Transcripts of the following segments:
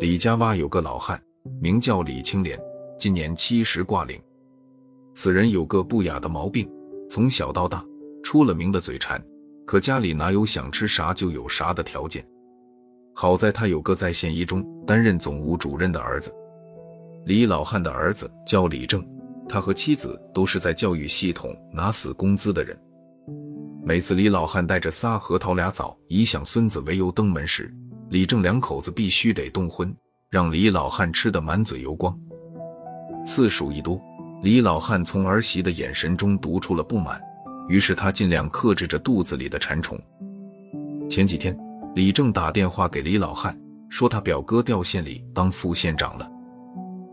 李家洼有个老汉，名叫李青莲，今年七十挂零。此人有个不雅的毛病，从小到大出了名的嘴馋，可家里哪有想吃啥就有啥的条件？好在他有个在县一中担任总务主任的儿子。李老汉的儿子叫李正，他和妻子都是在教育系统拿死工资的人。每次李老汉带着仨核桃俩枣以想孙子为由登门时，李正两口子必须得动荤，让李老汉吃得满嘴油光。次数一多，李老汉从儿媳的眼神中读出了不满，于是他尽量克制着肚子里的馋虫。前几天，李正打电话给李老汉，说他表哥调县里当副县长了。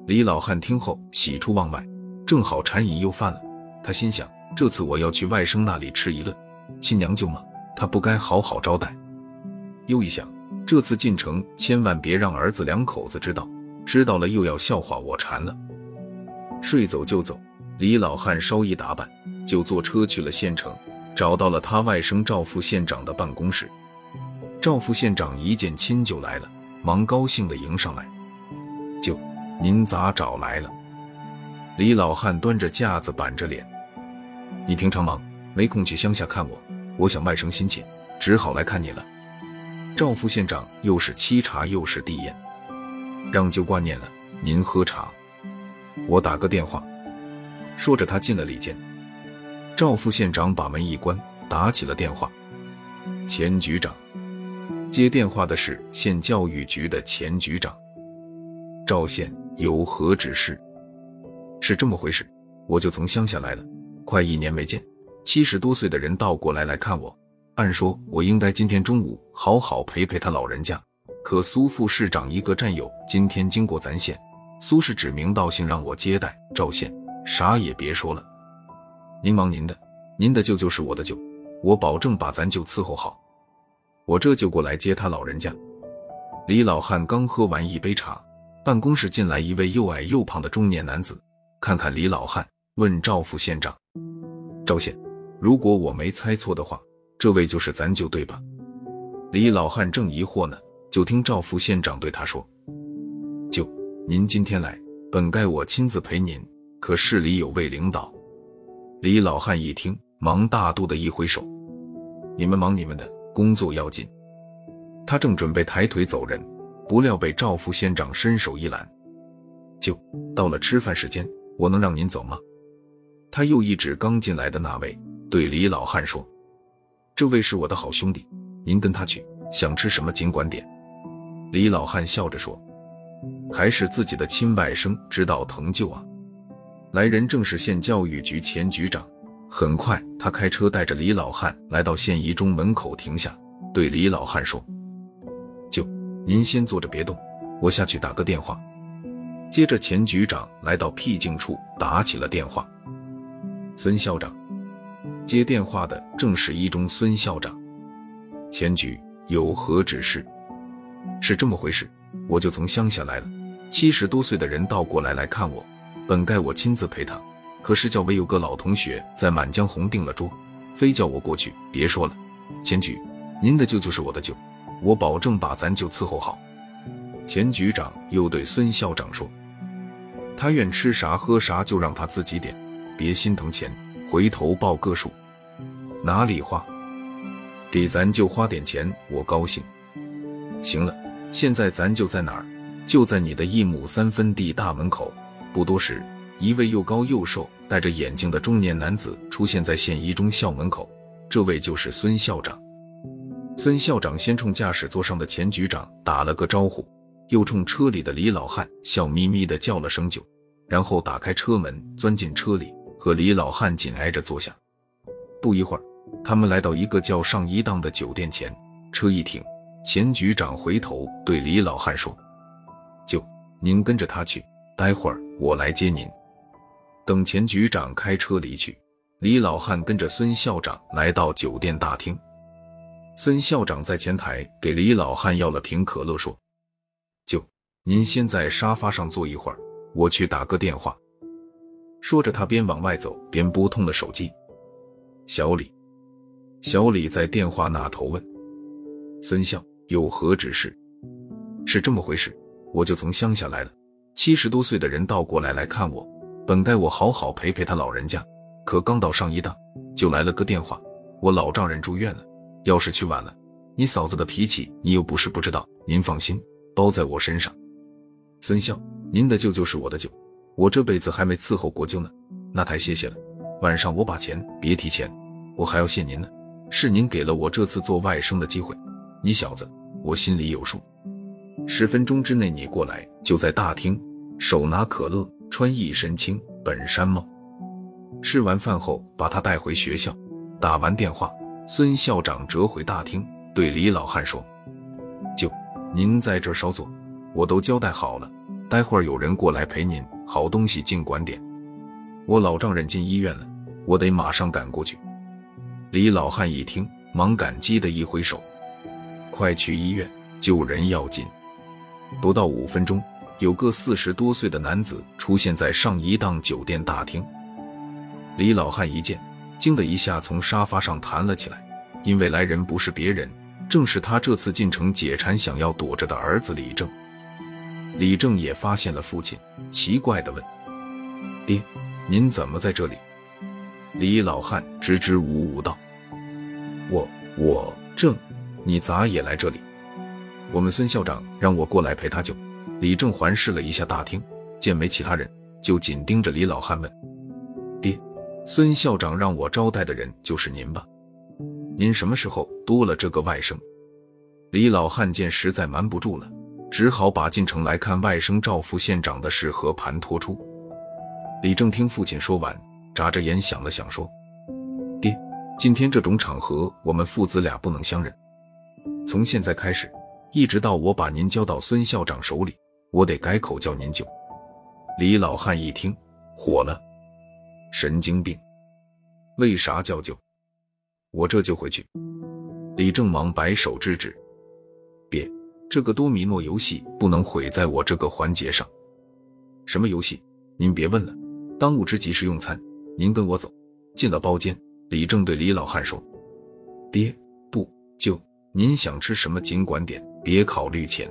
李老汉听后喜出望外，正好馋瘾又犯了，他心想：这次我要去外甥那里吃一顿。亲娘舅嘛，他不该好好招待。又一想，这次进城千万别让儿子两口子知道，知道了又要笑话我馋了。说走就走，李老汉稍一打扮，就坐车去了县城，找到了他外甥赵副县长的办公室。赵副县长一见亲舅来了，忙高兴地迎上来：“舅，您咋找来了？”李老汉端着架子，板着脸：“你平常忙。”没空去乡下看我，我想外甥心切，只好来看你了。赵副县长又是沏茶又是递烟，让舅挂念了，您喝茶。我打个电话。说着，他进了里间。赵副县长把门一关，打起了电话。钱局长接电话的是县教育局的钱局长。赵县有何指示？是这么回事，我就从乡下来了，快一年没见。七十多岁的人倒过来来看我，按说我应该今天中午好好陪陪他老人家。可苏副市长一个战友今天经过咱县，苏氏指名道姓让我接待赵县，啥也别说了。您忙您的，您的舅舅是我的舅，我保证把咱舅伺候好。我这就过来接他老人家。李老汉刚喝完一杯茶，办公室进来一位又矮又胖的中年男子，看看李老汉，问赵副县长：“赵县。”如果我没猜错的话，这位就是咱舅对吧？李老汉正疑惑呢，就听赵副县长对他说：“舅，您今天来，本该我亲自陪您，可市里有位领导。”李老汉一听，忙大度的一挥手：“你们忙你们的，工作要紧。”他正准备抬腿走人，不料被赵副县长伸手一拦：“舅，到了吃饭时间，我能让您走吗？”他又一指刚进来的那位。对李老汉说：“这位是我的好兄弟，您跟他去，想吃什么尽管点。”李老汉笑着说：“还是自己的亲外甥知道疼舅啊！”来人正是县教育局前局长。很快，他开车带着李老汉来到县一中门口停下，对李老汉说：“舅，您先坐着别动，我下去打个电话。”接着，钱局长来到僻静处打起了电话：“孙校长。”接电话的正是一中孙校长，钱局有何指示？是这么回事，我就从乡下来了。七十多岁的人倒过来来看我，本该我亲自陪他，可是叫唯有个老同学在满江红订了桌，非叫我过去。别说了，钱局，您的舅就是我的舅，我保证把咱舅伺候好。钱局长又对孙校长说：“他愿吃啥喝啥，就让他自己点，别心疼钱，回头报个数。”哪里话，给咱就花点钱，我高兴。行了，现在咱就在哪儿？就在你的一亩三分地大门口。不多时，一位又高又瘦、戴着眼镜的中年男子出现在县一中校门口。这位就是孙校长。孙校长先冲驾驶座上的钱局长打了个招呼，又冲车里的李老汉笑眯眯地叫了声“酒”，然后打开车门，钻进车里，和李老汉紧挨着坐下。不一会儿。他们来到一个叫上一档的酒店前，车一停，钱局长回头对李老汉说：“舅，您跟着他去，待会儿我来接您。”等钱局长开车离去，李老汉跟着孙校长来到酒店大厅。孙校长在前台给李老汉要了瓶可乐，说：“舅，您先在沙发上坐一会儿，我去打个电话。”说着，他边往外走边拨通了手机。小李。小李在电话那头问：“孙笑有何指示？是这么回事，我就从乡下来了。七十多岁的人倒过来来看我，本该我好好陪陪他老人家，可刚到上一当，就来了个电话，我老丈人住院了。要是去晚了，你嫂子的脾气你又不是不知道。您放心，包在我身上。孙笑，您的舅舅是我的舅，我这辈子还没伺候过舅呢，那太谢谢了。晚上我把钱，别提钱，我还要谢您呢。是您给了我这次做外甥的机会，你小子，我心里有数。十分钟之内你过来，就在大厅，手拿可乐，穿一身青本山帽。吃完饭后，把他带回学校。打完电话，孙校长折回大厅，对李老汉说：“舅，您在这儿稍坐，我都交代好了，待会儿有人过来陪您，好东西尽管点。我老丈人进医院了，我得马上赶过去。”李老汉一听，忙感激的一挥手：“快去医院，救人要紧。”不到五分钟，有个四十多岁的男子出现在上一档酒店大厅。李老汉一见，惊的一下从沙发上弹了起来，因为来人不是别人，正是他这次进城解馋想要躲着的儿子李正。李正也发现了父亲，奇怪的问：“爹，您怎么在这里？”李老汉支支吾吾道：“我我正，你咋也来这里？我们孙校长让我过来陪他酒。”李正环视了一下大厅，见没其他人，就紧盯着李老汉问：“爹，孙校长让我招待的人就是您吧？您什么时候多了这个外甥？”李老汉见实在瞒不住了，只好把进城来看外甥赵副县长的事和盘托出。李正听父亲说完。眨着眼想了想，说：“爹，今天这种场合，我们父子俩不能相认。从现在开始，一直到我把您交到孙校长手里，我得改口叫您舅。”李老汉一听，火了：“神经病！为啥叫舅？我这就回去。”李正忙摆手制止：“，这个多米诺游戏不能毁在我这个环节上。什么游戏？您别问了，当务之急是用餐。”您跟我走。进了包间，李正对李老汉说：“爹，不，舅，您想吃什么尽管点，别考虑钱。”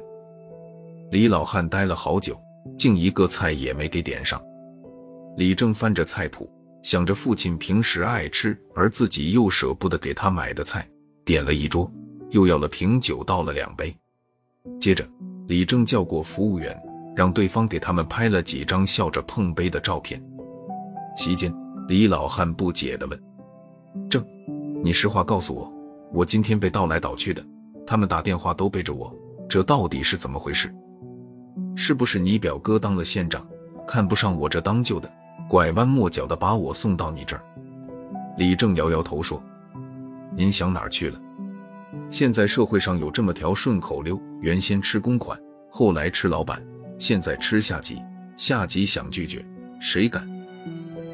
李老汉待了好久，竟一个菜也没给点上。李正翻着菜谱，想着父亲平时爱吃而自己又舍不得给他买的菜，点了一桌，又要了瓶酒，倒了两杯。接着，李正叫过服务员，让对方给他们拍了几张笑着碰杯的照片。席间。李老汉不解地问：“正，你实话告诉我，我今天被倒来倒去的，他们打电话都背着我，这到底是怎么回事？是不是你表哥当了县长，看不上我这当舅的，拐弯抹角的把我送到你这儿？”李正摇摇头说：“您想哪儿去了？现在社会上有这么条顺口溜：原先吃公款，后来吃老板，现在吃下级，下级想拒绝，谁敢？”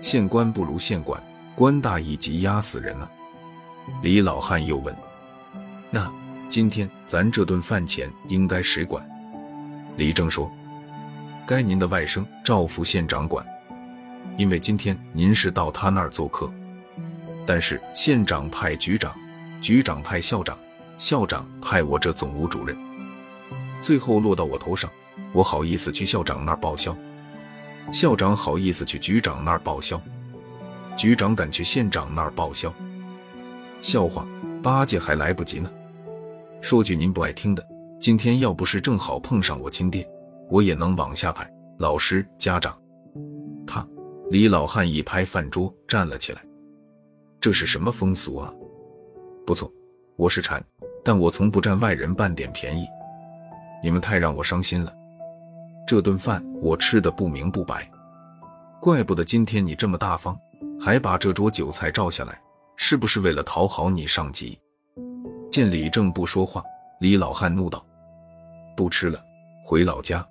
县官不如县管，官大一级压死人了。李老汉又问：“那今天咱这顿饭钱应该谁管？”李正说：“该您的外甥赵副县长管，因为今天您是到他那儿做客。但是县长派局长，局长派校长，校长派我这总务主任，最后落到我头上，我好意思去校长那儿报销。”校长好意思去局长那儿报销，局长敢去县长那儿报销？笑话，八戒还来不及呢。说句您不爱听的，今天要不是正好碰上我亲爹，我也能往下排。老师、家长，他李老汉一拍饭桌，站了起来。这是什么风俗啊？不错，我是馋，但我从不占外人半点便宜。你们太让我伤心了。这顿饭我吃的不明不白，怪不得今天你这么大方，还把这桌酒菜照下来，是不是为了讨好你上级？见李正不说话，李老汉怒道：“不吃了，回老家。”